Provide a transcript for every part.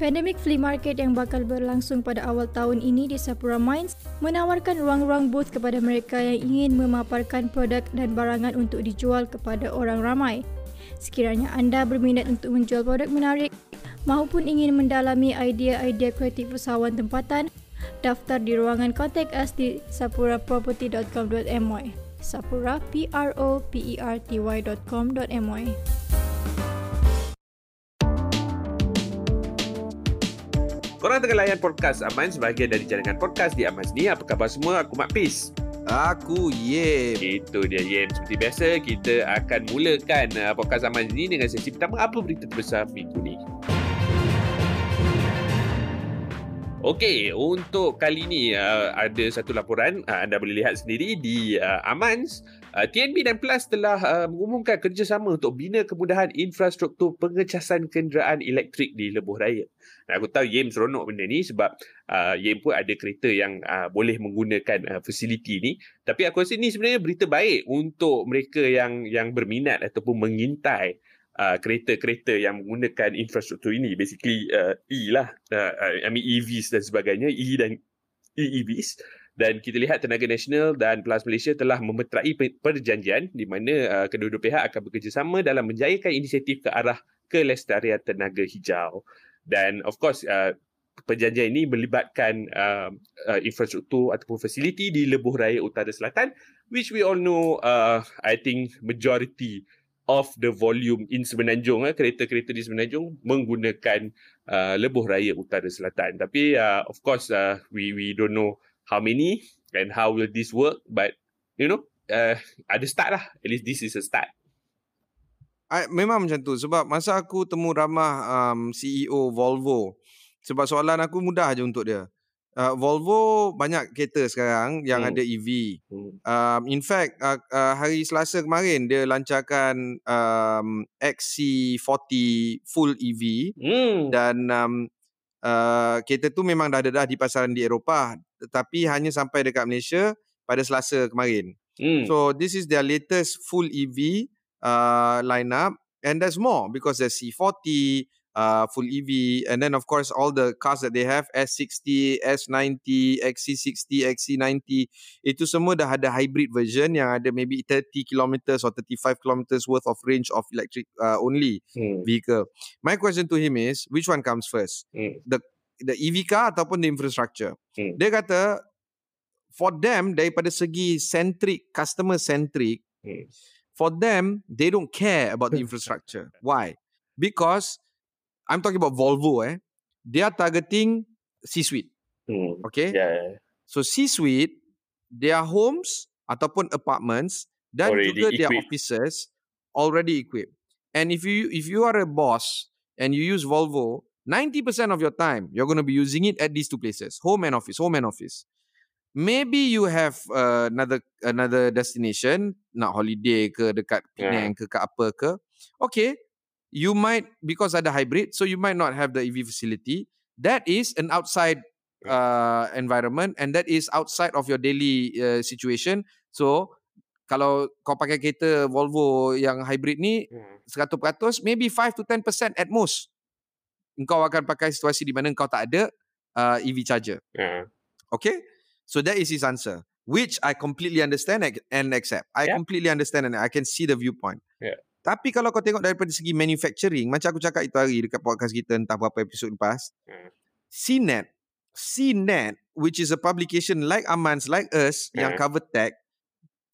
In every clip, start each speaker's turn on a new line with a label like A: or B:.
A: Pandemic Flea Market yang bakal berlangsung pada awal tahun ini di Sapura Mines menawarkan ruang-ruang booth kepada mereka yang ingin memaparkan produk dan barangan untuk dijual kepada orang ramai. Sekiranya anda berminat untuk menjual produk menarik maupun ingin mendalami idea-idea kreatif usahawan tempatan, daftar di ruangan kontak us di sapuraproperty.com.my sapura p
B: Korang tengah layan podcast Aman sebahagian dari jaringan podcast di Aman ni. Apa khabar semua? Aku Mak Pis.
C: Aku Yem.
B: Itu dia Yem. Seperti biasa, kita akan mulakan uh, podcast Aman ni dengan sesi pertama. Apa berita terbesar minggu ni? Okey, untuk kali ini uh, ada satu laporan uh, anda boleh lihat sendiri di uh, Amans. Uh, TNB dan Plus telah uh, mengumumkan kerjasama untuk bina kemudahan infrastruktur pengecasan kenderaan elektrik di Lebuh Raya. Aku tahu Yem seronok benda ni sebab uh, Yem pun ada kereta yang uh, boleh menggunakan uh, fasiliti ni. Tapi aku rasa ni sebenarnya berita baik untuk mereka yang yang berminat ataupun mengintai uh, kereta-kereta yang menggunakan infrastruktur ini. Basically uh, E lah. Uh, I mean EVs dan sebagainya. E dan EEVs dan kita lihat Tenaga Nasional dan Plus Malaysia telah memeterai perjanjian di mana uh, kedua-dua pihak akan bekerjasama dalam menjayakan inisiatif ke arah kelestarian tenaga hijau. Dan of course uh, perjanjian ini melibatkan uh, uh, infrastruktur ataupun fasiliti di Lebuh Raya Utara Selatan which we all know uh, I think majority of the volume in Semenanjung eh, kereta-kereta di Semenanjung menggunakan uh, Lebuh Raya Utara Selatan. Tapi uh, of course uh, we we don't know how many and how will this work but you know uh, ada start lah at least this is a start
C: I, memang macam tu sebab masa aku temu ramah um, CEO Volvo sebab soalan aku mudah aja untuk dia uh, Volvo banyak kereta sekarang yang hmm. ada EV hmm. um, in fact uh, uh, hari Selasa kemarin dia lancarkan um, XC40 full EV hmm. dan um, uh, kereta tu memang dah ada dah di pasaran di Eropah tetapi hanya sampai dekat Malaysia pada Selasa kemarin. Mm. So this is their latest full EV uh, lineup and there's more because there's C40 uh, full EV and then of course all the cars that they have S60, S90, XC60, XC90 itu semua dah ada hybrid version yang ada maybe 30 kilometers or 35 kilometers worth of range of electric uh, only mm. vehicle. My question to him is which one comes first? Mm. The the EV car ataupun the infrastructure. Hmm. Dia kata for them daripada segi centric customer centric hmm. For them they don't care about the infrastructure. Why? Because I'm talking about Volvo eh. They are targeting C-suite. Hmm. Okay?
B: Yeah.
C: So C-suite their homes ataupun apartments dan already juga equipped. their offices already equipped. And if you if you are a boss and you use Volvo, 90% of your time, you're going to be using it at these two places home and office, home and office. Maybe you have uh, another another destination, nak holiday ke dekat Penang yeah. ke ke apa ke. Okay, you might, because ada hybrid, so you might not have the EV facility. That is an outside uh, environment and that is outside of your daily uh, situation. So, kalau kau pakai kereta Volvo yang hybrid ni, hmm. 100%, maybe 5 to 10% at most engkau akan pakai situasi di mana engkau tak ada uh, EV charger. Yeah. Okay? So that is his answer. Which I completely understand and accept. I yeah. completely understand and I can see the viewpoint. Yeah. Tapi kalau kau tengok daripada segi manufacturing, macam aku cakap itu hari dekat podcast kita entah berapa episod lepas, yeah. CNET, CNET, which is a publication like Aman's, like us, yeah. yang cover tech,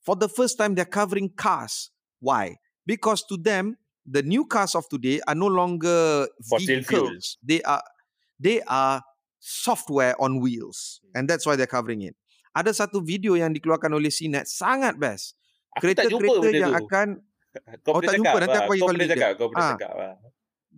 C: for the first time they're covering cars. Why? Because to them, the new cars of today are no longer Fossil vehicles. Fuels. They are they are software on wheels. And that's why they're covering it. Ada satu video yang dikeluarkan oleh CNET sangat best. Kereta-kereta yang tu. akan
B: kau oh, tak jumpa nanti aku kau boleh cakap kau boleh ah. cakap lah.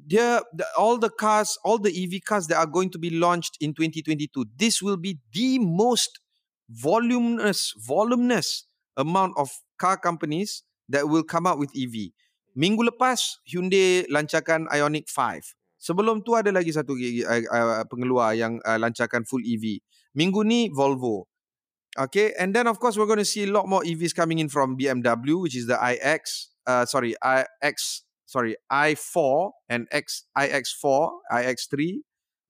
C: Dia the, all the cars, all the EV cars that are going to be launched in 2022. This will be the most voluminous, voluminous amount of car companies that will come out with EV. Minggu lepas Hyundai lancarkan Ioniq 5. Sebelum tu ada lagi satu uh, pengeluar yang uh, lancarkan full EV. Minggu ni Volvo. Okay, and then of course we're going to see a lot more EVs coming in from BMW, which is the iX, uh, sorry, iX, sorry, i4 and X, iX4, iX3.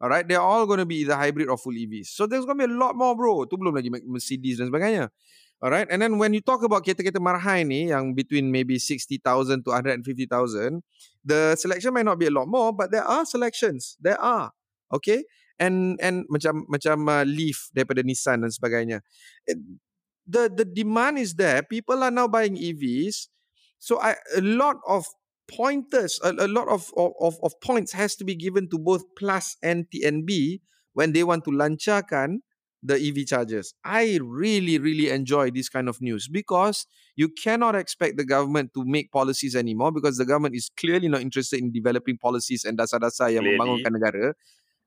C: Alright, they're all going to be either hybrid or full EVs. So there's going to be a lot more, bro. Tu belum lagi Mercedes dan sebagainya. Alright, and then when you talk about kereta-kereta marhai ni yang between maybe 60,000 to 150,000, the selection might not be a lot more, but there are selections. There are. Okay? And and macam macam uh, Leaf daripada Nissan dan sebagainya. It, the the demand is there. People are now buying EVs. So I, a lot of pointers, a, a lot of, of, of points has to be given to both Plus and TNB when they want to lancarkan the EV chargers. I really, really enjoy this kind of news because you cannot expect the government to make policies anymore because the government is clearly not interested in developing policies and dasar-dasar yang clearly. membangunkan negara.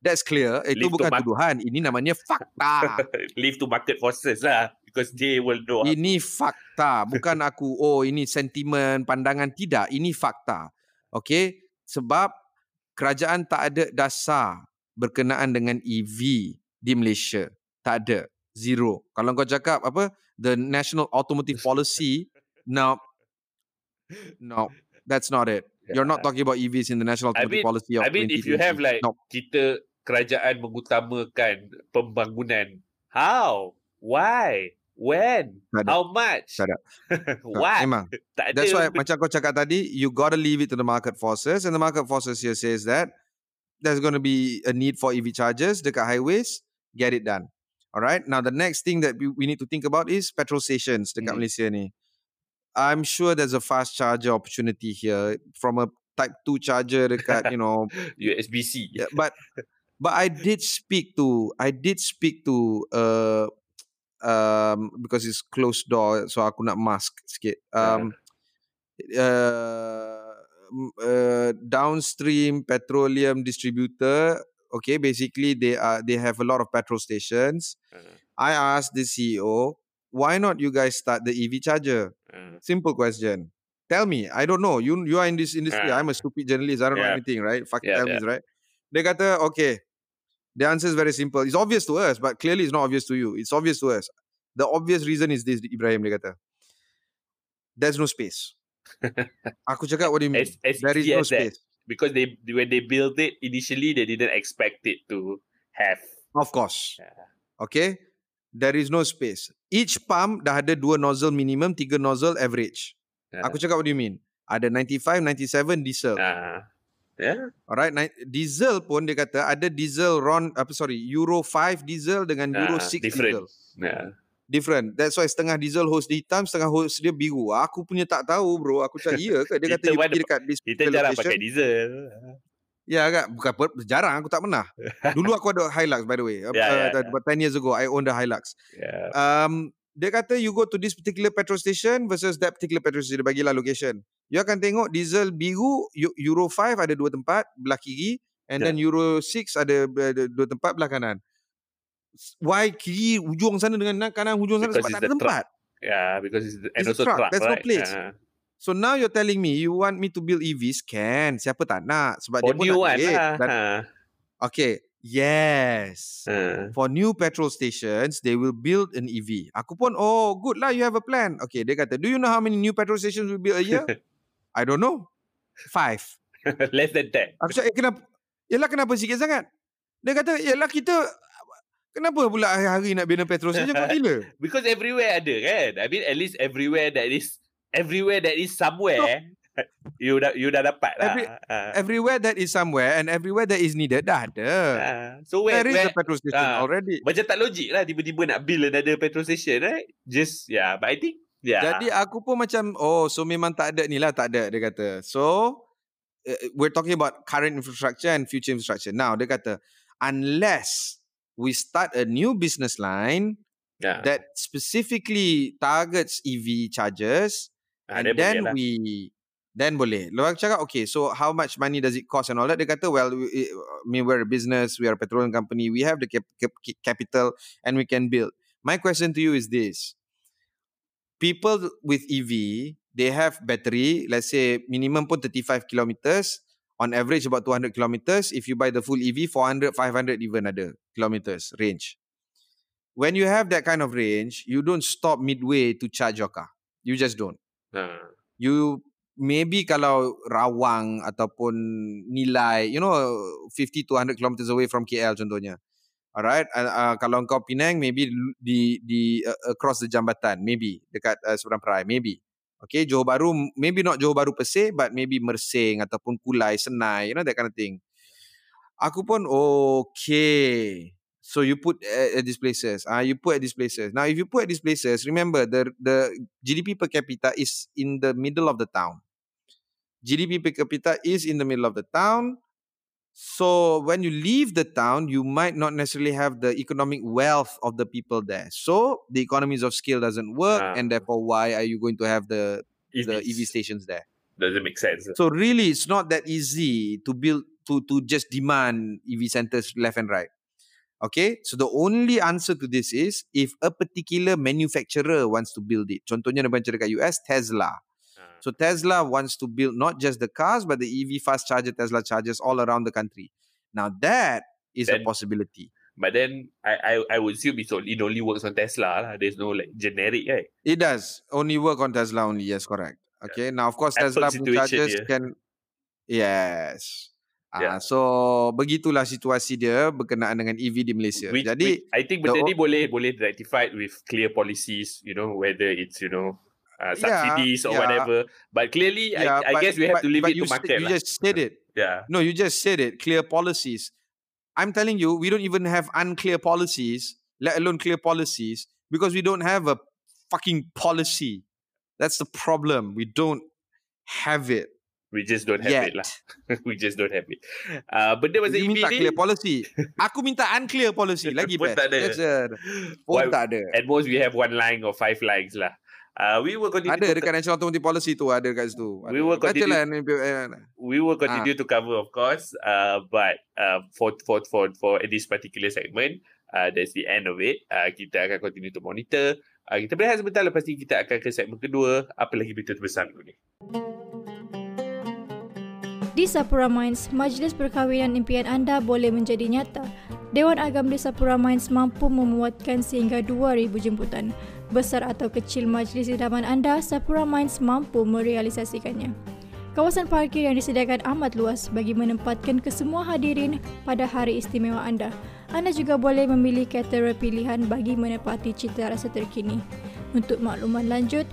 C: That's clear. Itu Leave bukan tuduhan. Ini namanya fakta.
B: Leave to market forces lah. Because they will know.
C: Ini fakta. Bukan aku, oh ini sentimen, pandangan. Tidak. Ini fakta. Okay. Sebab kerajaan tak ada dasar berkenaan dengan EV di Malaysia. Tak ada. Zero. Kalau kau cakap apa, the National Automotive Policy, no. No. That's not it. You're not talking about EVs in the National Automotive I mean, Policy
B: of I mean, if you have like, no. kita kerajaan mengutamakan pembangunan. How? Why? When? How much?
C: Tak ada.
B: What?
C: Memang. Tak ada. That's why macam kau cakap tadi, you gotta leave it to the market forces. And the market forces here says that there's going to be a need for EV chargers dekat highways. Get it done. Alright. Now the next thing that we, need to think about is petrol stations dekat mm. Malaysia ni. I'm sure there's a fast charger opportunity here from a type 2 charger dekat, you know.
B: USB-C.
C: Yeah, but but I did speak to I did speak to uh um because it's closed door so aku nak mask sikit um uh, uh downstream petroleum distributor okay basically they are they have a lot of petrol stations uh-huh. I asked the CEO why not you guys start the EV charger uh-huh. simple question tell me I don't know you you are in this industry uh-huh. I'm a stupid journalist I don't yeah. know anything right fuck yeah, tell me right dia kata okay the answer is very simple. It's obvious to us, but clearly it's not obvious to you. It's obvious to us. The obvious reason is this, Ibrahim dia kata. There's no space. Aku cakap, what do you mean? As, there is no space.
B: Because they when they built it, initially they didn't expect it to have.
C: Of course. Yeah. Okay? There is no space. Each pump dah ada dua nozzle minimum, tiga nozzle average. Yeah. Aku cakap, what do you mean? Ada 95, 97 diesel. Uh.
B: Yeah.
C: Alright, diesel pun dia kata ada diesel Ron apa sorry, Euro 5 diesel dengan Euro uh, 6
B: different.
C: diesel.
B: Yeah.
C: Different. That's why setengah diesel hose dia hitam, setengah hose dia biru. Aku punya tak tahu bro. Aku cakap iya ke? Dia kata dia pergi dekat
B: display Kita jarang pakai diesel.
C: Ya kan? Bukan jarang. Aku tak pernah. Dulu aku ada Hilux by the way. Yeah, uh, yeah, yeah. 10 years ago, I owned a Hilux.
B: Yeah.
C: Um, dia kata you go to this particular petrol station versus that particular petrol station. Dia bagilah location. You akan tengok diesel biru Euro 5 ada dua tempat belah kiri and yeah. then Euro 6 ada dua tempat belah kanan. Why kiri hujung sana dengan kanan hujung sana sebab tak ada tempat.
B: Yeah, because it's, the, and it's also truck. truck.
C: There's
B: right?
C: no place. Yeah. So now you're telling me you want me to build EVs? Can. Siapa tak nak? Sebab For dia pun
B: new one lah.
C: Dan, ha. Okay. Yes. Uh. For new petrol stations, they will build an EV. Aku pun, oh, good lah, you have a plan. Okay, dia kata, do you know how many new petrol stations will build a year? I don't know. Five.
B: Less than ten.
C: Aku cakap, eh, kenapa? Yelah, kenapa sikit sangat? Dia kata, yelah, kita... Kenapa pula hari-hari nak bina petrol station? Kau gila?
B: Because everywhere ada kan? I mean, at least everywhere that is... Everywhere that is somewhere... No you dah you dah dapat lah. Every,
C: uh. Everywhere that is somewhere and everywhere that is needed dah ada. Uh.
B: So where,
C: there is where, a petrol station uh, already.
B: Macam tak logik lah tiba-tiba nak build another petrol station right? Just yeah, but I think yeah.
C: Jadi aku pun macam oh so memang tak ada ni lah tak ada dia kata. So uh, we're talking about current infrastructure and future infrastructure. Now dia kata unless we start a new business line yeah. that specifically targets EV chargers uh, and then lah. we then boleh. Lepas cakap, okay, so how much money does it cost and all that? Dia kata, well, we, I mean, we're a business, we are a petroleum company, we have the cap- cap- capital and we can build. My question to you is this. People with EV, they have battery, let's say minimum pun 35 kilometers, on average about 200 kilometers. If you buy the full EV, 400, 500 even ada kilometers range. When you have that kind of range, you don't stop midway to charge your car. You just don't. Uh. You maybe kalau Rawang ataupun Nilai, you know, 50 to 100 kilometers away from KL contohnya. Alright, uh, uh, kalau kau Penang, maybe di di uh, across the jambatan, maybe dekat uh, Seberang Perai, maybe. Okay, Johor Bahru, maybe not Johor Bahru per se, but maybe Mersing ataupun Kulai, Senai, you know that kind of thing. Aku pun okay. So you put at, at these places. Ah, uh, you put at these places. Now, if you put at these places, remember the the GDP per capita is in the middle of the town. GDP per capita is in the middle of the town. So when you leave the town, you might not necessarily have the economic wealth of the people there. So the economies of scale doesn't work, and therefore, why are you going to have the EVs. the EV stations there?
B: Doesn't make sense. Eh?
C: So really, it's not that easy to build to to just demand EV centers left and right. Okay, so the only answer to this is if a particular manufacturer wants to build it. Contohnya dekat US, Tesla. So Tesla wants to build not just the cars, but the EV fast charger Tesla chargers all around the country. Now that is then, a possibility.
B: But then I, I I would assume it only, it only works on Tesla. Lah. There's no like generic, right?
C: It does only work on Tesla only. Yes, correct. Okay. Yeah. Now of course Tesla chargers here. can. Yes. Yeah. Uh, so begitulah situasi dia berkenaan dengan EV di Malaysia. Which, Jadi
B: which I think benda ni boleh boleh rectified with clear policies, you know, whether it's you know uh, subsidies yeah, or yeah. whatever. But clearly, yeah, I, I but, guess we have but, to leave it to market.
C: You just said it.
B: Yeah.
C: No, you just said it. Clear policies. I'm telling you, we don't even have unclear policies, let alone clear policies, because we don't have a fucking policy. That's the problem. We don't have it.
B: We just don't have Yet. it lah. we just don't have it. Uh, benda masa
C: EV minta clear policy. Aku minta unclear policy. Lagi
B: pun best. tak ada.
C: Pun well, tak ada.
B: At most we have one line or five lines lah. Uh, we will continue
C: ada to dekat National Automotive Policy tu ada dekat situ.
B: We will continue. Lah, we will continue ha. to cover of course. Uh, but uh, for for for for this particular segment, uh, that's the end of it. Uh, kita akan continue to monitor. Uh, kita berehat sebentar lepas ni kita akan ke segmen kedua. Apa lagi berita terbesar minggu ni?
A: Di Sapura Mines, majlis perkahwinan impian anda boleh menjadi nyata. Dewan Agam di Sapura Mines mampu memuatkan sehingga 2,000 jemputan besar atau kecil majlis idaman anda, Sapura Mines mampu merealisasikannya. Kawasan parkir yang disediakan amat luas bagi menempatkan kesemua hadirin pada hari istimewa anda. Anda juga boleh memilih caterer pilihan bagi menepati cita rasa terkini. Untuk makluman lanjut,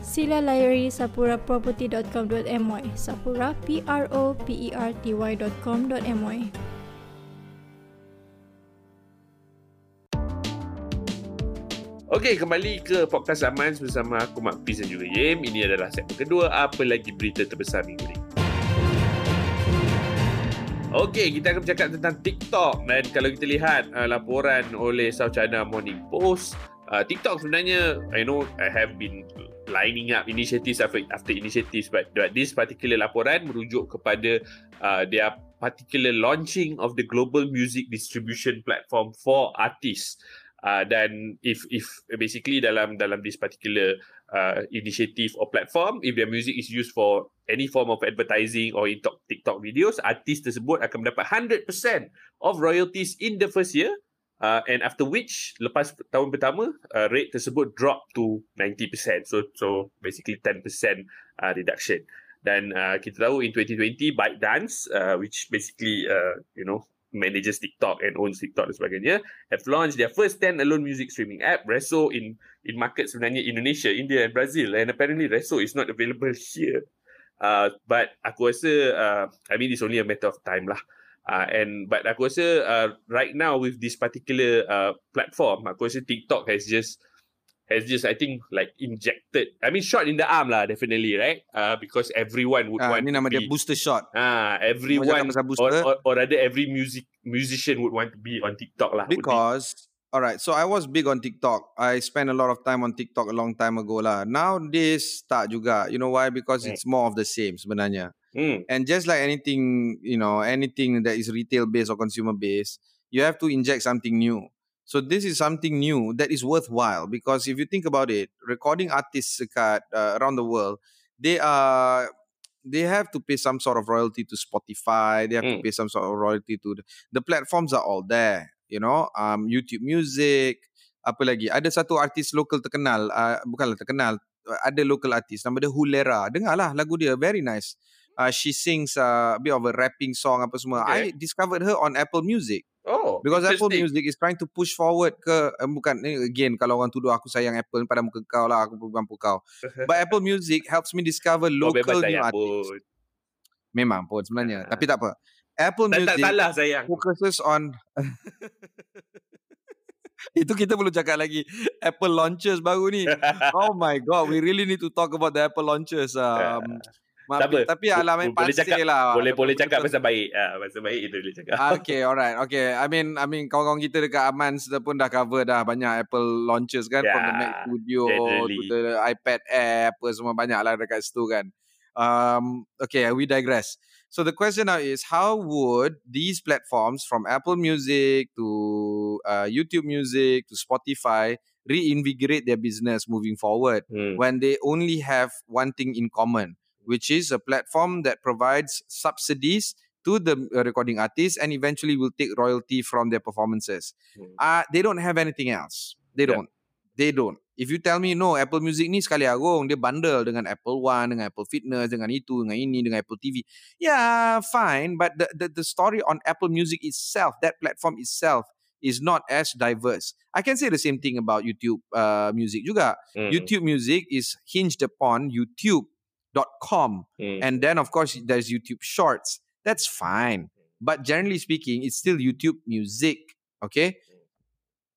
A: sila layari sapuraproperty.com.my sapura p r o p e r t y.com.my
B: Okey, kembali ke podcast Aman bersama aku Mak Fiz dan juga Yem. Ini adalah segmen kedua. Apa lagi berita terbesar minggu ni? Okey, kita akan bercakap tentang TikTok dan kalau kita lihat uh, laporan oleh South China Morning Post, uh, TikTok sebenarnya I know I have been lining up initiatives after, after initiatives but, but this particular laporan merujuk kepada uh, their particular launching of the global music distribution platform for artists uh, dan if if basically dalam dalam this particular uh, initiative or platform if their music is used for any form of advertising or in TikTok, TikTok videos artis tersebut akan mendapat 100% of royalties in the first year. Uh, and after which lepas tahun pertama uh, rate tersebut drop to 90% so so basically 10% uh, reduction. Dan uh, kita tahu in 2020 ByteDance uh, which basically uh, you know manages TikTok and owns TikTok dan sebagainya have launched their first stand-alone music streaming app Reso in in market sebenarnya Indonesia, India and Brazil and apparently Reso is not available here. Uh, but aku rasa uh, I mean it's only a matter of time lah. Uh, and but aku rasa uh, right now with this particular uh, platform aku rasa TikTok has just has just I think like injected. I mean, shot in the arm lah, definitely, right? Uh, because everyone would uh, want.
C: Ini nama
B: be,
C: dia booster shot.
B: Ah, uh, everyone or, or, or rather every music musician would want to be on TikTok lah.
C: Because. All right, so I was big on TikTok. I spent a lot of time on TikTok a long time ago lah. Now this start juga. You know why? Because mm. it's more of the same sebenarnya. Mm. And just like anything, you know, anything that is retail based or consumer based, you have to inject something new. So this is something new that is worthwhile because if you think about it, recording artists uh, around the world, they are they have to pay some sort of royalty to Spotify. They have mm. to pay some sort of royalty to the, the platforms are all there. You know, um, YouTube Music. Apa lagi? Ada satu artis lokal terkenal, uh, bukanlah terkenal, ada local artist nama dia Hulera. Dengarlah lagu dia very nice. Uh, she sings uh, a bit of a rapping song apa semua. Okay. I discovered her on Apple Music.
B: Oh,
C: because Apple Music is trying to push forward ke uh, bukan again kalau orang tuduh aku sayang Apple pada muka kau lah aku mampu kau. But Apple Music helps me discover oh, local oh, new artists. Pun. Memang pun sebenarnya. Uh. Tapi tak apa. Apple tak, Music tak salah sayang. focuses on Itu kita perlu cakap lagi Apple launches baru ni. oh my god, we really need to talk about the Apple launches. Um,
B: Maaf, tak apa. Tapi alam main boleh cakap, lah. Boleh boleh cakap pasal baik. Ah, pasal baik itu boleh cakap.
C: Okay, alright. Okay, I mean, I mean kawan-kawan kita dekat Aman sudah pun dah cover dah banyak Apple launches kan. Yeah, from the Mac Studio generally. to the iPad Air, apa semua banyak lah dekat situ kan. Um, okay, we digress. So the question now is, how would these platforms from Apple Music to uh, YouTube Music to Spotify reinvigorate their business moving forward hmm. when they only have one thing in common, which is a platform that provides subsidies to the recording artists and eventually will take royalty from their performances. Hmm. Uh, they don't have anything else. They don't. They don't. If you tell me no Apple Music ni sekali agung dia bundle dengan Apple One dengan Apple Fitness dengan itu dengan ini dengan Apple TV. Yeah, fine, but the the, the story on Apple Music itself, that platform itself is not as diverse. I can say the same thing about YouTube uh, Music juga. Mm. YouTube Music is hinged upon YouTube.com mm. and then of course there's YouTube Shorts. That's fine. But generally speaking, it's still YouTube Music, okay?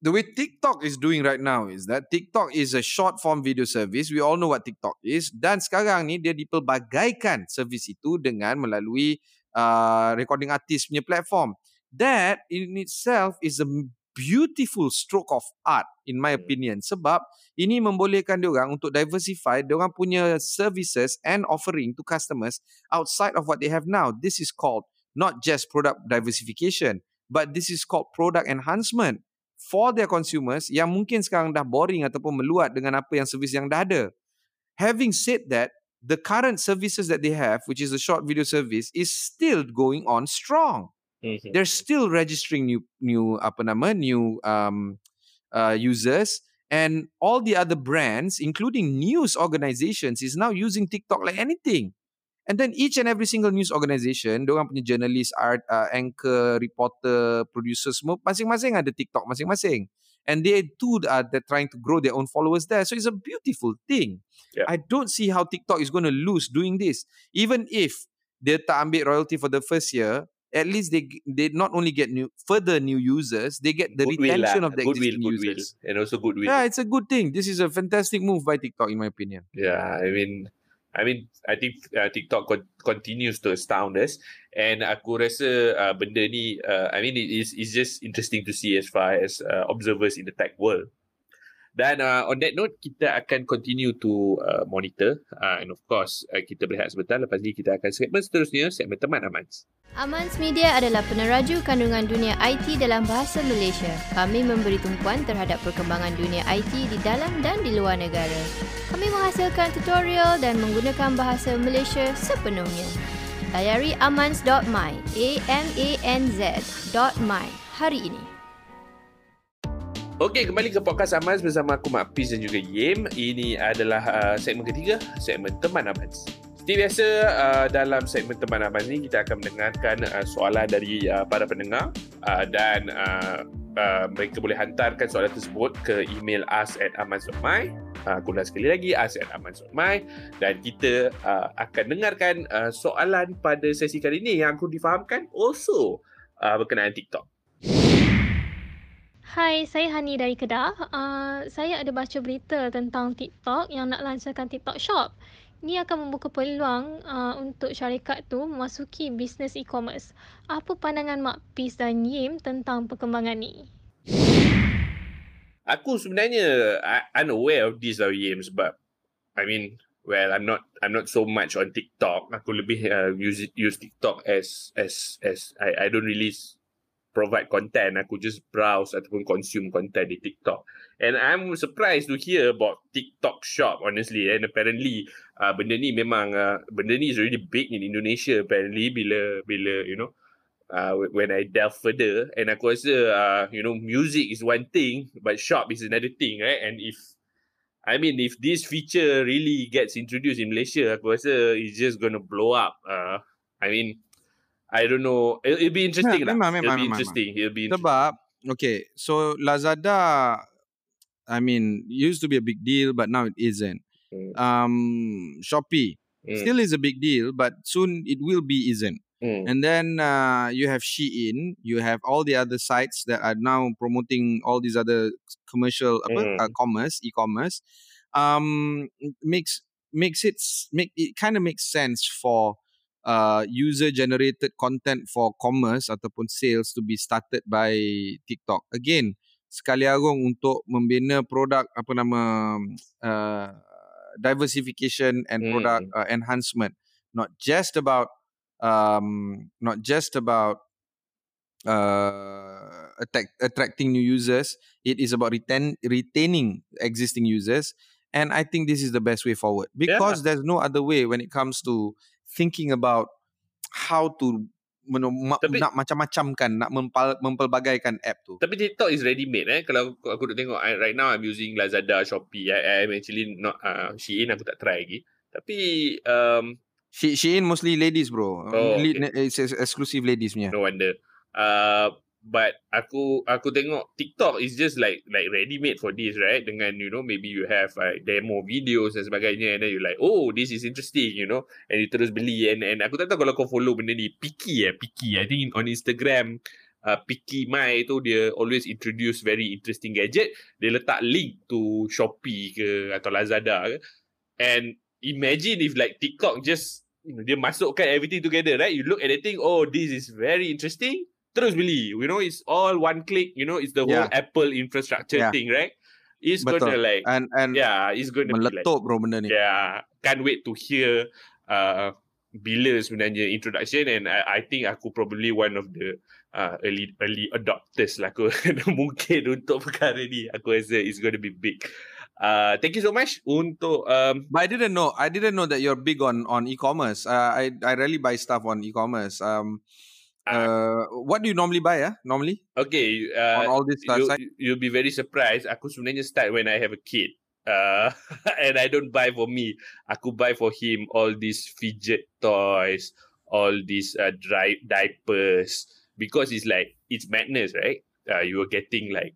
C: the way TikTok is doing right now is that TikTok is a short form video service. We all know what TikTok is. Dan sekarang ni dia dipelbagaikan servis itu dengan melalui uh, recording artist punya platform. That in itself is a beautiful stroke of art in my hmm. opinion. Sebab ini membolehkan dia orang untuk diversify dia orang punya services and offering to customers outside of what they have now. This is called not just product diversification, but this is called product enhancement for their consumers yang mungkin sekarang dah boring ataupun meluat dengan apa yang servis yang dah ada. Having said that, the current services that they have, which is a short video service, is still going on strong. Mm-hmm. They're still registering new new apa nama new um, uh, users and all the other brands, including news organizations, is now using TikTok like anything. And then each and every single news organisation, orang punya journalist, art, uh, anchor, reporter, producer semua, masing-masing ada TikTok masing-masing. And they too are they're trying to grow their own followers there. So it's a beautiful thing. Yeah. I don't see how TikTok is going to lose doing this. Even if they tak ambil royalty for the first year, at least they they not only get new further new users, they get the goodwill retention of the goodwill, existing goodwill. users.
B: And also goodwill.
C: Yeah, it's a good thing. This is a fantastic move by TikTok in my opinion.
B: Yeah, I mean I mean, I think uh, TikTok con- continues to astound us, and aku rasa uh, benda ni, uh, I mean, it is it's just interesting to see as far as uh, observers in the tech world. Dan uh, on that note, kita akan continue to uh, monitor, uh, and of course, uh, kita berehat sebentar. Lepas ni kita akan segmen seterusnya, segmen teman Amans.
A: Amans Media adalah peneraju kandungan dunia IT dalam bahasa Malaysia. Kami memberi tumpuan terhadap perkembangan dunia IT di dalam dan di luar negara. Kami menghasilkan tutorial dan menggunakan bahasa Malaysia sepenuhnya. Layari amans.my, A-M-A-N-Z.my hari ini.
B: Okey, kembali ke podcast Amans bersama aku Mak Piz dan juga Yim. Ini adalah uh, segmen ketiga, segmen Teman Amans. Seperti biasa uh, dalam segmen teman abang ni kita akan mendengarkan uh, soalan dari uh, para pendengar uh, dan uh, uh, mereka boleh hantarkan soalan tersebut ke email us at aman.my uh, aku ulang sekali lagi us at aman.my dan kita uh, akan dengarkan uh, soalan pada sesi kali ini yang aku difahamkan also uh, berkenaan TikTok.
D: Hai, saya Hani dari Kedah. Uh, saya ada baca berita tentang TikTok yang nak lancarkan TikTok Shop ni akan membuka peluang uh, untuk syarikat tu memasuki bisnes e-commerce. Apa pandangan Mak Pis dan Yim tentang perkembangan ni?
B: Aku sebenarnya unaware of this lah Yim sebab I mean well I'm not I'm not so much on TikTok. Aku lebih uh, use use TikTok as as as I I don't really provide content. Aku just browse ataupun consume content di TikTok. And I'm surprised to hear about TikTok shop honestly. And apparently uh, benda ni memang uh, benda ni is already big in Indonesia apparently bila bila you know uh, when I delve further and aku rasa uh, you know music is one thing but shop is another thing right and if I mean, if this feature really gets introduced in Malaysia, aku rasa it's just gonna blow up. Uh, I mean, I don't know. It'll, it'll be interesting
C: yeah,
B: lah.
C: Memang, memang,
B: it'll be
C: memang,
B: interesting.
C: Memang.
B: It'll be interesting.
C: Sebab, okay, so Lazada, I mean, used to be a big deal, but now it isn't. Mm. Um, Shopee mm. still is a big deal, but soon it will be isn't. Mm. And then uh, you have Shein, you have all the other sites that are now promoting all these other commercial mm. uh, commerce, e-commerce. Um, makes makes it make it kind of makes sense for uh, user generated content for commerce ataupun sales to be started by TikTok. Again, sekali agung untuk membina produk apa nama uh, diversification and product mm. uh, enhancement, not just about um, not just about uh, attack, attracting new users. It is about retain, retaining existing users. And I think this is the best way forward because yeah. there's no other way when it comes to thinking about how to tapi, nak macam-macam kan nak mempel, mempelbagaikan app tu.
B: Tapi TikTok is ready made eh kalau aku, aku nak tengok right now I'm using Lazada, Shopee. I, I'm actually not uh, Shein aku tak try lagi. Tapi um,
C: She Shein mostly ladies bro. Oh, okay. It's exclusive ladies punya.
B: No wonder. Uh, but aku aku tengok TikTok is just like like ready made for this right? Dengan you know maybe you have like demo videos dan sebagainya. And then you like oh this is interesting you know? And you terus beli. And and aku tak tahu kalau kau follow benda ni. Picky eh? Picky. I think on Instagram uh, picky my tu dia always introduce very interesting gadget. Dia letak link to Shopee ke atau Lazada ke. And imagine if like TikTok just you know, dia masukkan everything together, right? You look at the thing, oh, this is very interesting. Terus beli. You know, it's all one click. You know, it's the whole yeah. Apple infrastructure yeah. thing, right? It's Betul. gonna like,
C: and, and
B: yeah, it's gonna
C: meletup
B: like,
C: bro benda ni.
B: Yeah, can't wait to hear uh, bila sebenarnya introduction and I, I think aku probably one of the uh, early early adopters lah aku mungkin untuk perkara ni aku rasa it's to be big Uh, thank you so much untuk um
C: but I didn't know I didn't know that you're big on on e-commerce. Uh, I I rarely buy stuff on e-commerce. Um uh, what do you normally buy ah? Uh, normally?
B: Okay, uh,
C: on all this
B: you, you'll be very surprised. Aku sebenarnya start when I have a kid. Uh, and I don't buy for me. Aku buy for him all these fidget toys, all these uh, dry diapers because it's like it's madness, right? Uh, you are getting like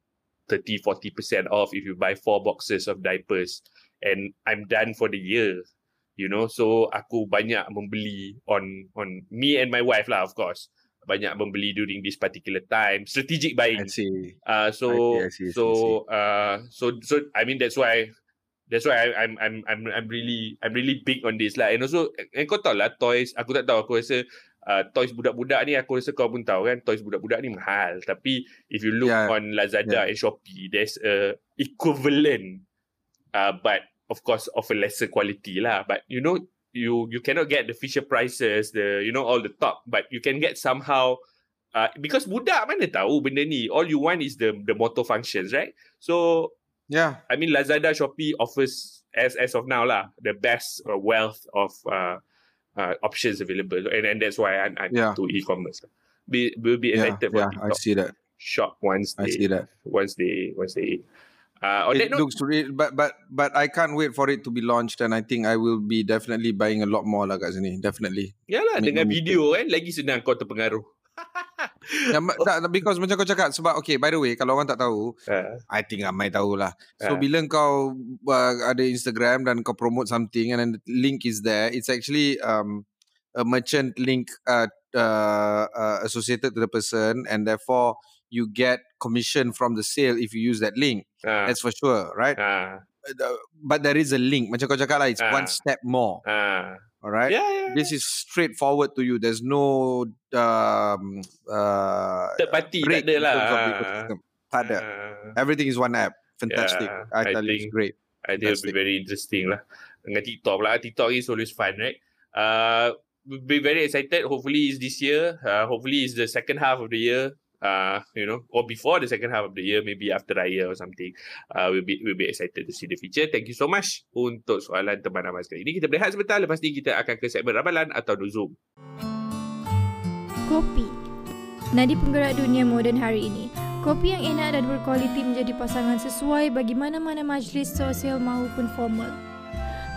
B: 30 40% off if you buy four boxes of diapers and I'm done for the year you know so aku banyak membeli on on me and my wife lah of course banyak membeli during this particular time strategic buying
C: I see.
B: Uh, so I see, I see, so uh so so I mean that's why that's why I, I'm I'm I'm I'm really I'm really big on this lah and also and kau tahu lah toys aku tak tahu aku rasa uh, toys budak-budak ni aku rasa kau pun tahu kan toys budak-budak ni mahal tapi if you look yeah. on Lazada yeah. and Shopee there's a equivalent uh, but of course of a lesser quality lah but you know you you cannot get the Fisher prices the you know all the top but you can get somehow uh, because budak mana tahu benda ni all you want is the the motor functions right so
C: yeah
B: I mean Lazada Shopee offers as as of now lah the best uh, wealth of uh, uh, options available, and and that's why I'm, I'm yeah. to e-commerce. Be will be excited
C: yeah, yeah I see that.
B: Shop once they, I see that once they once they.
C: Uh, it looks real, but but but I can't wait for it to be launched, and I think I will be definitely buying a lot more lah kat sini. Definitely.
B: Ya lah, dengan video kan lagi senang kau terpengaruh.
C: yeah, tak, because macam kau cakap sebab okay by the way kalau orang tak tahu uh. I think ramai tahulah so uh. bila kau uh, ada Instagram dan kau promote something and then the link is there it's actually um, a merchant link uh, uh, uh, associated to the person and therefore you get commission from the sale if you use that link uh. that's for sure right uh. but there is a link macam kau cakap lah it's uh. one step more uh. All right.
B: Yeah, yeah,
C: This is straightforward to you. There's no um uh
B: third party tak ada lah.
C: Tak ada. Uh, Everything is one app. Fantastic. Yeah, I, I tell you, it's great.
B: I think it'll be very interesting lah. Dengan TikTok lah. TikTok is always fun, right? Uh, be very excited. Hopefully it's this year. Uh, hopefully it's the second half of the year uh, you know, or before the second half of the year, maybe after Raya or something, uh, we'll be we'll be excited to see the feature. Thank you so much untuk soalan teman Amal sekali ini. Kita berehat sebentar, lepas ni kita akan ke segmen ramalan atau Zoom.
A: Kopi. Nadi penggerak dunia moden hari ini. Kopi yang enak dan berkualiti menjadi pasangan sesuai bagi mana-mana majlis sosial maupun formal.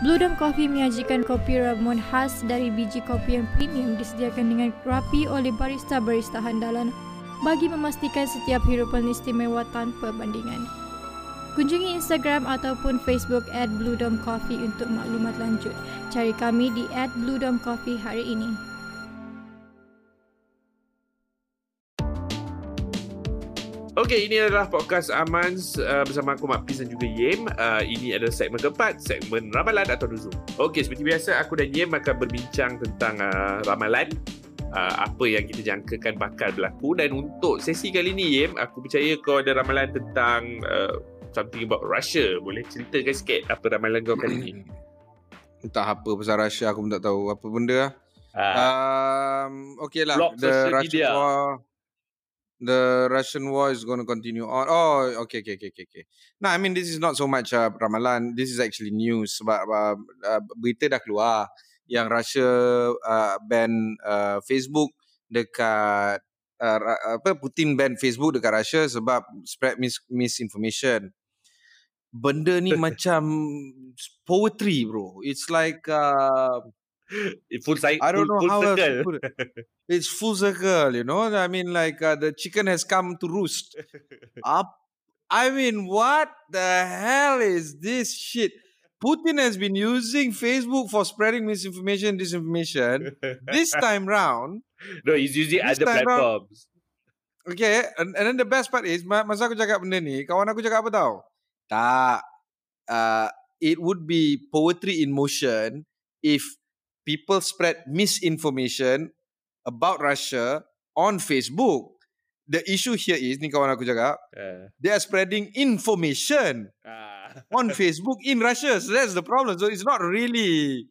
A: Blue Dome Coffee menyajikan kopi Ramon khas dari biji kopi yang premium disediakan dengan rapi oleh barista-barista handalan bagi memastikan setiap hirupan istimewa tanpa bandingan. Kunjungi Instagram ataupun Facebook at Blue Dome Coffee untuk maklumat lanjut. Cari kami di at Blue Dome Coffee hari ini.
B: Okey, ini adalah podcast Amans uh, bersama aku Mak Pis dan juga Yem. Uh, ini adalah segmen keempat, segmen ramalan atau nuzul. Okey, seperti biasa aku dan Yem akan berbincang tentang uh, ramalan. Uh, apa yang kita jangkakan bakal berlaku dan untuk sesi kali ni Yem, aku percaya kau ada ramalan tentang uh, something about Russia. Boleh ceritakan sikit apa ramalan kau kali ni?
C: Entah apa pasal Russia aku pun tak tahu apa benda lah. Uh, um, okay lah. The Russian
B: media.
C: war the Russian war is going to continue on. Oh, okay, okay, okay, okay, okay. No, I mean this is not so much uh, Ramalan. This is actually news sebab uh, uh, berita dah keluar yang Russia uh, ban uh, Facebook dekat uh, apa Putin ban Facebook dekat Russia sebab spread mis- misinformation. Benda ni macam poetry, bro. It's like uh,
B: Full, si-
C: I don't
B: full,
C: know
B: full
C: how else
B: circle.
C: to put it. It's full circle, you know. I mean, like uh, the chicken has come to roost. Up. I mean, what the hell is this shit? Putin has been using Facebook for spreading misinformation, disinformation. This time round,
B: no, he's using other
C: time round-
B: platforms.
C: okay, and, and then the best part is, ma- masa aku cakap benda ni, kawan aku cakap apa tau? Tak. Uh, it would be poetry in motion if people spread misinformation about Russia on Facebook. The issue here is, ni kawan aku cakap,
B: Uh,
C: they are spreading information
B: ah.
C: On Facebook in Russia. So that's the problem. So it's not really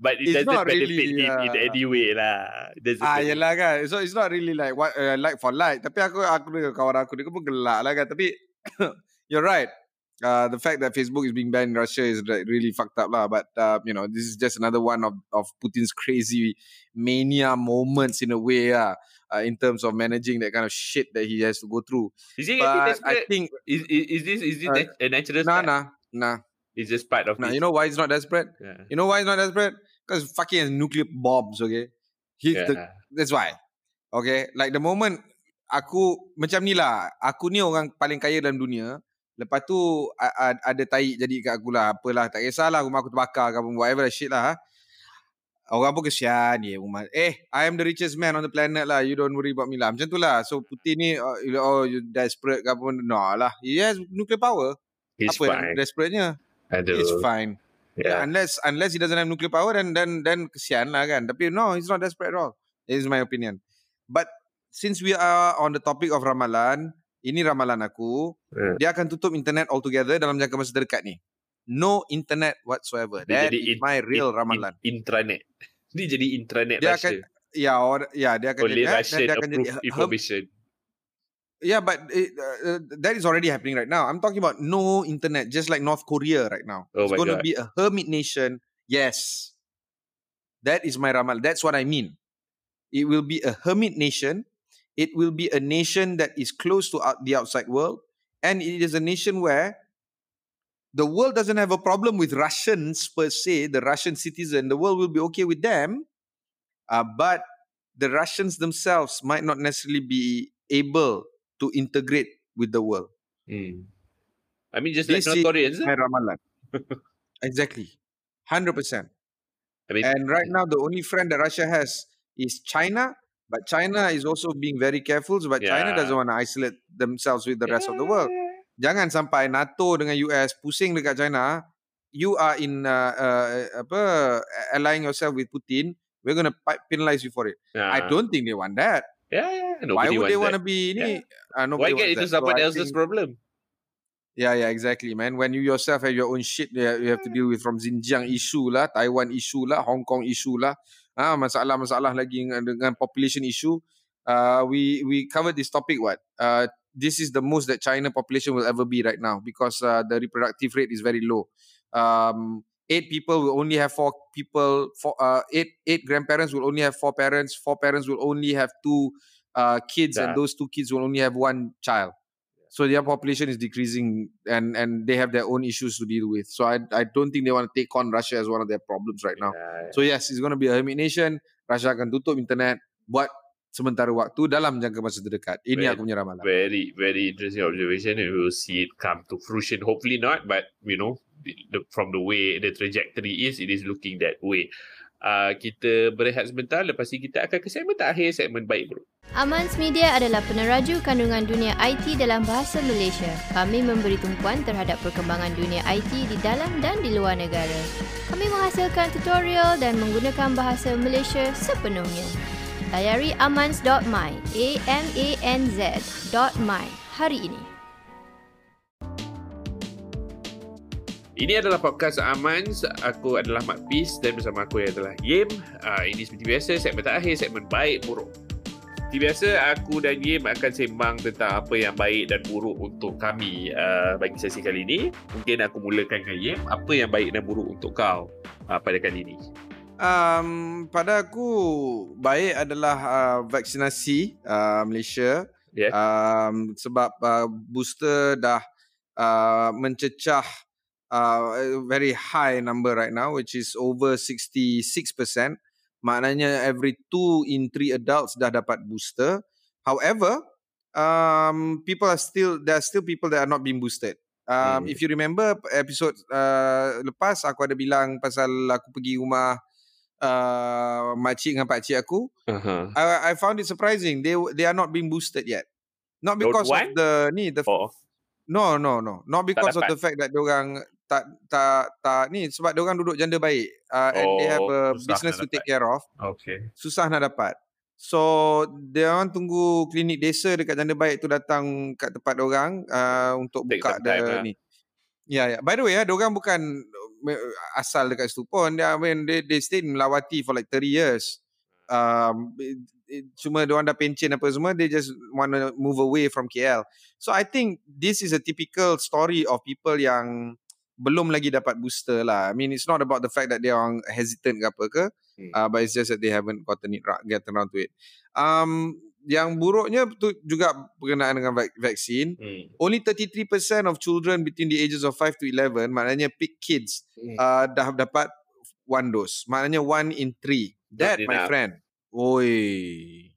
B: But it doesn't benefit
C: really,
B: him in
C: uh,
B: any way lah.
C: Ah, yelah kan. So it's not really like what uh, like for like. Tapi aku aku dengan kawan aku dia pun gelak lah kan. Tapi you're right. Uh, the fact that Facebook is being banned in Russia is like really fucked up lah. But uh, you know, this is just another one of of Putin's crazy mania moments in a way lah. Uh, in terms of managing that kind of shit that he has to go through.
B: Is he
C: But I
B: desperate?
C: think
B: Is, is, is this is this
C: Uh,
B: a natural
C: nah nah nah
B: It's just part of
C: nah.
B: it.
C: You know why he's not desperate?
B: Yeah.
C: You know why he's not desperate? Because fucking has nuclear bombs. Okay, he's the
B: Yeah.
C: That's why. Okay. Like the moment aku macam ni lah. Aku ni orang paling kaya dalam dunia. Lepas tu a- a- ada tai jadi kat aku lah. Apalah. Tak kisahlah rumah aku terbakar ke apa. Whatever that shit lah. Orang pun kesian ni. Rumah. Eh, I am the richest man on the planet lah. You don't worry about me lah. Macam tu lah. So Putin ni, uh, oh you desperate ke apa. No lah. He has nuclear power.
B: He's
C: apa
B: fine.
C: desperate-nya?
B: Aduh.
C: It's fine. Yeah.
B: Yeah.
C: Unless unless he doesn't have nuclear power then then then kesian lah kan. Tapi no, he's not desperate at all. This is my opinion. But since we are on the topic of ramalan, ini ramalan aku,
B: Hmm.
C: dia akan tutup internet altogether dalam jangka masa terdekat ni. No internet whatsoever.
B: Dia
C: That
B: jadi
C: is
B: in-
C: my real
B: In-
C: ramalan.
B: in- intranet. Dia jadi intranet
C: Dia
B: Russia.
C: Ya, or, ya dia akan
B: Only
C: jadi, eh,
B: Russian
C: dia akan jadi
B: approved
C: herm-
B: information.
C: Yeah, but it, uh, uh, that is already happening right now. I'm talking about no internet, just like North Korea right now.
B: Oh
C: it's going to be a hermit nation. Yes. That is my ramal. That's what I mean. It will be a hermit nation. It will be a nation that is close to out- the outside world. And it is a nation where the world doesn't have a problem with Russians per se, the Russian citizen. The world will be okay with them. Uh, but the Russians themselves might not necessarily be able to integrate with the world.
B: Hmm. I mean, just
C: This
B: like
C: is
B: North Koreans.
C: my ramalan. exactly. 100%.
B: I mean,
C: And right now, the only friend that Russia has is China. But China is also being very careful. But China doesn't want to isolate themselves with the rest of the world. Jangan sampai NATO dengan US pusing dekat China. You are in uh, uh, apa allying yourself with Putin. We're going to penalize you for it. I
B: ah,
C: don't think they want that.
B: Yeah, yeah.
C: Why would they want to be ni?
B: that.
C: Uh,
B: Why get into
C: that. So I
B: else's
C: think-
B: problem?
C: Yeah, yeah, exactly, man. When you yourself have your own shit that you have to deal with from Xinjiang issue lah, Taiwan issue lah, Hong Kong issue lah, ah masalah-masalah lagi dengan, dengan population issue. Uh, we we covered this topic what? Uh, this is the most that China population will ever be right now because uh, the reproductive rate is very low. Um, eight people will only have four people. Four, uh, eight eight grandparents will only have four parents. Four parents will only have two uh, kids yeah. and those two kids will only have one child. So their population is decreasing and, and they have their own issues to deal with. So I I don't think they want to take on Russia as one of their problems right now. Yeah, yeah. So yes, it's going to be a hermit nation. Russia akan tutup internet buat sementara waktu dalam jangka masa terdekat. Ini very, aku punya ramalan.
B: Very, very interesting observation and we will see it come to fruition. Hopefully not, but you know, the, from the way the trajectory is, it is looking that way. Uh, kita berehat sebentar, lepas ini kita akan ke segmen terakhir, segmen baik bro.
A: Amans Media adalah peneraju kandungan dunia IT dalam bahasa Malaysia. Kami memberi tumpuan terhadap perkembangan dunia IT di dalam dan di luar negara. Kami menghasilkan tutorial dan menggunakan bahasa Malaysia sepenuhnya. Layari amans.my, A-M-A-N-Z.my hari ini.
B: Ini adalah podcast Amans. Aku adalah Mak Peace dan bersama aku adalah Yim. Uh, ini seperti biasa, segmen terakhir, segmen baik buruk. Seperti biasa, aku dan Yim akan sembang tentang apa yang baik dan buruk untuk kami uh, bagi sesi kali ini. Mungkin aku mulakan dengan Yim. Apa yang baik dan buruk untuk kau uh, pada kali ini?
C: Um, pada aku, baik adalah uh, vaksinasi uh, Malaysia. Yeah. Um, sebab uh, booster dah uh, mencecah uh, very high number right now, which is over 66%. Maknanya every two in three adults dah dapat booster. However, um, people are still there are still people that are not being boosted. Um, hmm. If you remember episode uh, lepas, aku ada bilang pasal aku pergi rumah uh, makcik dengan pakcik aku. Uh-huh. I, I found it surprising. They they are not being boosted yet. Not because of the ni the oh. No, no, no. Not because of the fact that orang tak tak tak ni sebab dia orang duduk janda baik uh, and oh, they have a business to take care of.
B: Okay.
C: Susah nak dapat. So dia orang tunggu klinik desa dekat janda baik tu datang kat tempat dia orang uh, untuk take buka dia lah. ni. Ya yeah, ya. Yeah. By the way ya, dia orang bukan asal dekat situ pun. Dia I mean, they, they stay in Melawati for like 30 years. Um, cuma dia orang dah pencen apa semua they just want to move away from KL. So I think this is a typical story of people yang belum lagi dapat booster lah. I mean, it's not about the fact that they are hesitant ke apa ke, hmm. uh, but it's just that they haven't gotten it get around to it. Um, yang buruknya tu juga berkenaan dengan vaksin. Hmm. Only 33% of children between the ages of 5 to 11, maknanya peak kids, hmm. uh, dah dapat one dose. Maknanya one in three. That, my friend. Oi.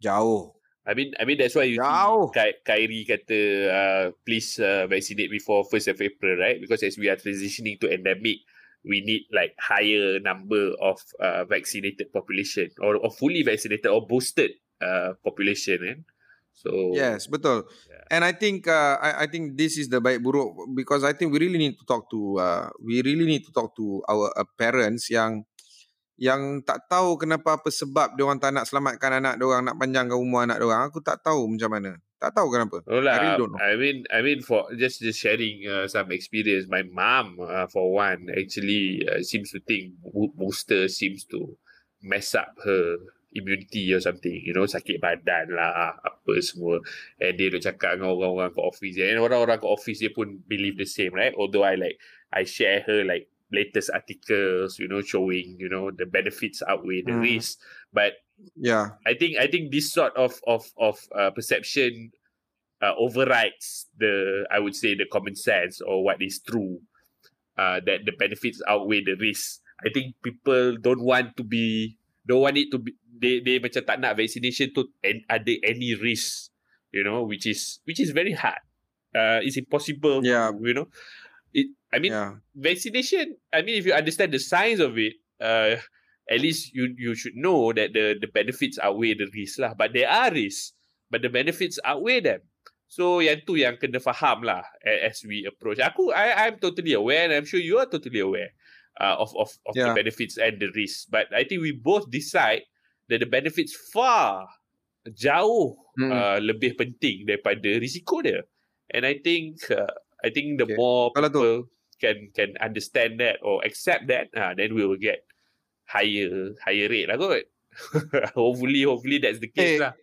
C: Jauh.
B: I mean, I mean that's why you Jauh. see Kyrie kata uh, please uh, vaccinate before first of April, right? Because as we are transitioning to endemic, we need like higher number of uh, vaccinated population or, or fully vaccinated or boosted uh, population, eh? So
C: yes, betul. Yeah. And I think uh, I, I think this is the baik buruk because I think we really need to talk to uh, we really need to talk to our uh, parents yang yang tak tahu kenapa apa sebab dia orang tak nak selamatkan anak dia orang nak panjangkan umur anak dia orang aku tak tahu macam mana tak tahu kenapa
B: oh lah, I, really don't know. I mean I mean for just just sharing uh, some experience my mom uh, for one actually uh, seems to think booster seems to mess up her immunity or something you know sakit badan lah apa semua and dia duk cakap dengan orang-orang kat office and orang-orang kat office dia pun believe the same right although I like I share her like latest articles, you know, showing you know the benefits outweigh the mm. risks. But
C: yeah,
B: I think I think this sort of of of uh, perception uh, overrides the I would say the common sense or what is true. Uh, that the benefits outweigh the risks. I think people don't want to be don't want it to be they they macam tak nak vaccination to and ada any risk, you know, which is which is very hard. Uh, it's impossible.
C: Yeah,
B: you know. It, I mean, yeah. vaccination. I mean, if you understand the science of it, uh, at least you you should know that the the benefits outweigh the risks lah. But there are risks, but the benefits outweigh them. So yang tu yang kena faham lah as we approach. Aku, I I'm totally aware, and I'm sure you are totally aware uh, of of of yeah. the benefits and the risks. But I think we both decide the benefits far jauh hmm. uh, lebih penting daripada risiko dia. And I think uh, I think the okay. more people can can understand that or accept that, uh, then we will get higher higher rate lah kot. hopefully, hopefully that's the case hey, lah.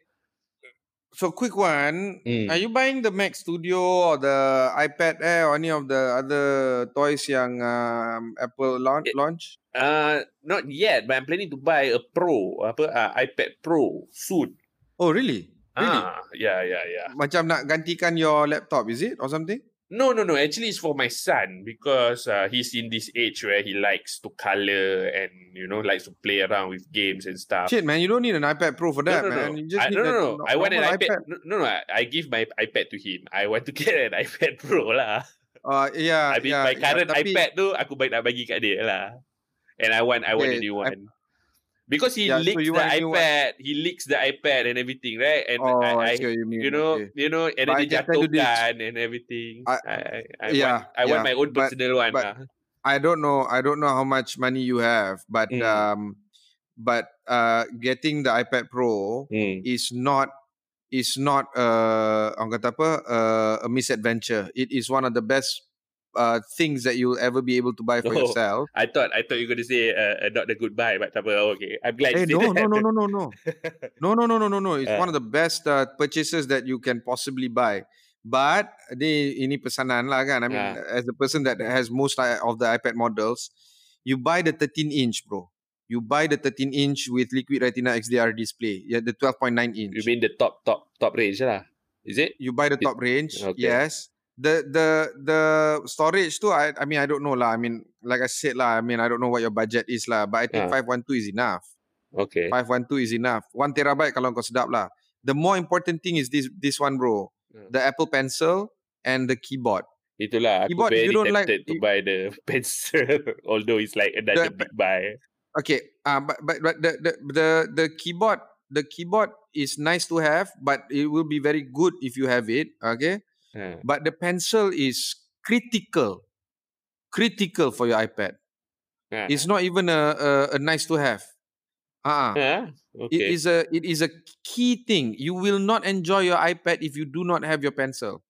C: So quick one, mm. are you buying the Mac Studio or the iPad Air or any of the other toys yang um, Apple launch? It, launch?
B: Uh, not yet, but I'm planning to buy a Pro, apa uh, iPad Pro soon.
C: Oh, really? Really?
B: Ah, yeah, yeah, yeah.
C: Macam nak gantikan your laptop, is it? Or something?
B: No, no, no. Actually, it's for my son because uh, he's in this age where he likes to color and you know likes to play around with games and stuff.
C: Shit, man, you don't need an iPad Pro for that,
B: no, no,
C: man.
B: no.
C: You just
B: I,
C: need
B: no, no, no. I want an
C: normal
B: iPad. No, no, no. I, I give my iPad to him. I want to get an iPad Pro lah.
C: Uh, yeah,
B: I mean,
C: yeah,
B: my current
C: yeah, tapi,
B: iPad tu aku baik nak bagi kat dia lah. And I want, I want
C: Okay,
B: a new one. Because he
C: Yeah,
B: leaks
C: you
B: the
C: want a new one.
B: iPad, he leaks the iPad and everything, right? And
C: Oh,
B: I, I,
C: I you mean.
B: you know,
C: okay.
B: you know, and
C: But
B: then
C: I
B: dia
C: can tell
B: jatuhkan and everything. I,
C: I-
B: I,
C: Yeah,
B: want, I want
C: yeah,
B: my own
C: but-
B: personal one
C: but-
B: lah.
C: I don't know. I don't know how much money you have, but
B: Mm.
C: um, but uh, getting the iPad Pro
B: Hmm.
C: is not is not uh, orang kata apa uh, a misadventure. It is one of the best uh, things that you'll ever be able to buy for
B: Oh.
C: yourself.
B: I thought I thought you were going to say uh, uh, not the goodbye, but. Oh, okay, I'm glad
C: Hey, no, no, no, no, no, no, no, no, no, no, no, no. It's
B: Uh.
C: one of the best uh, purchases that you can possibly buy. But ni ini pesanan lah kan. I mean,
B: Ah.
C: as the person that has most of the iPad models, you buy the 13 inch, bro. You buy the 13 inch with Liquid Retina XDR display. Yeah, the 12.9 inch.
B: You mean the top top top range lah? Is it?
C: you buy the top range
B: okay.
C: yes the the the storage too I, I mean i don't know lah i mean like i said lah i mean i don't know what your budget is lah but i think
B: Ah.
C: 512 is enough
B: Okay.
C: 512 is enough 1 terabyte kalau kau sedap lah the more important thing is this this one bro
B: Hmm.
C: the apple pencil and the keyboard
B: Itulah aku
C: Keyboard,
B: very
C: you don't like-
B: to buy the pencil although it's like another
C: The-
B: big buy.
C: okay uh, but but, but the, the the the keyboard the keyboard is nice to have but it will be very good if you have it okay But the pencil is critical critical for your ipad
B: Ha.
C: it's not even a a, a nice to have uh
B: Ha?
C: it
B: Okay.
C: is a it is a key thing you will not enjoy your ipad if you do not have your pencil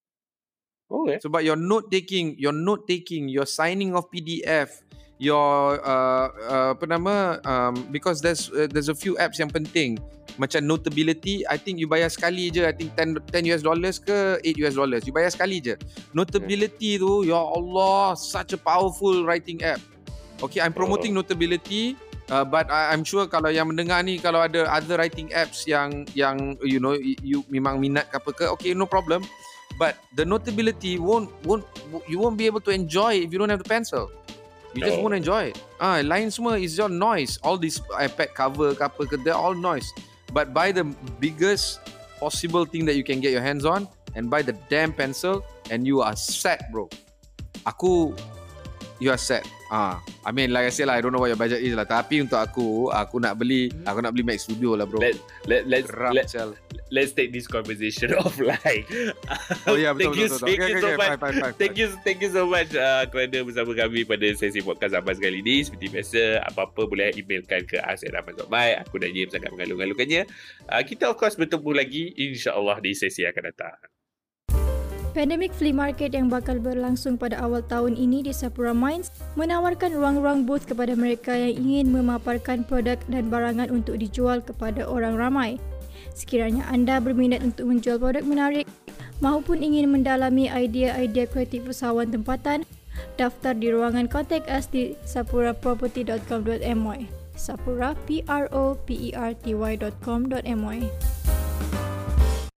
B: Okay.
C: so but your note taking your note taking your signing of pdf your uh, uh apa nama um because there's uh, there's a few apps yang penting. Macam notability i think you bayar sekali je i think 10 10 US dollars ke 8 US dollars. You bayar sekali je. Notability tu ya Allah such a powerful writing app. Okay i'm promoting notability uh, but I, i'm sure kalau yang mendengar ni kalau ada other writing apps yang yang you know you, you memang minat ke apa ke okay no problem. But the notability won't won't you won't be able to enjoy if you don't have the pencil you just
B: Oh.
C: won't enjoy. It ah lain semua is your noise. All this ipad cover ke apa ke they're all noise. But buy the biggest possible thing that you can get your hands on and buy the damn pencil and you are set bro. Aku you are set. Ah i mean like i said lah i don't know what your budget is lah. Tapi untuk aku aku nak beli
B: Hmm.
C: aku nak beli Mac Studio lah bro.
B: Let let let's
C: Geram,
B: let,
C: sial.
B: Let's take this conversation offline.
C: oh yeah betul
B: thank you,
C: betul, betul.
B: thank
C: Okay,
B: you
C: okay,
B: so
C: okay,
B: much.
C: fine, fine, fine,
B: Thank you thank you so much uh, kerana bersama kami pada sesi podcast Abang kali ini. Seperti biasa, apa-apa boleh emailkan ke asyik.rahman.my. Aku dan Jim sangat mengalung-alungkannya. Uh, kita of course bertemu lagi insya-Allah di sesi yang akan datang.
A: Pandemic Flea Market yang bakal berlangsung pada awal tahun ini di Sapura Mines menawarkan ruang-ruang booth kepada mereka yang ingin memaparkan produk dan barangan untuk dijual kepada orang ramai. Sekiranya anda berminat untuk menjual produk menarik maupun ingin mendalami idea-idea kreatif usahawan tempatan, daftar di ruangan Contact Us di sapuraproperty.com.my Sapura P R O P E R T Y.com.my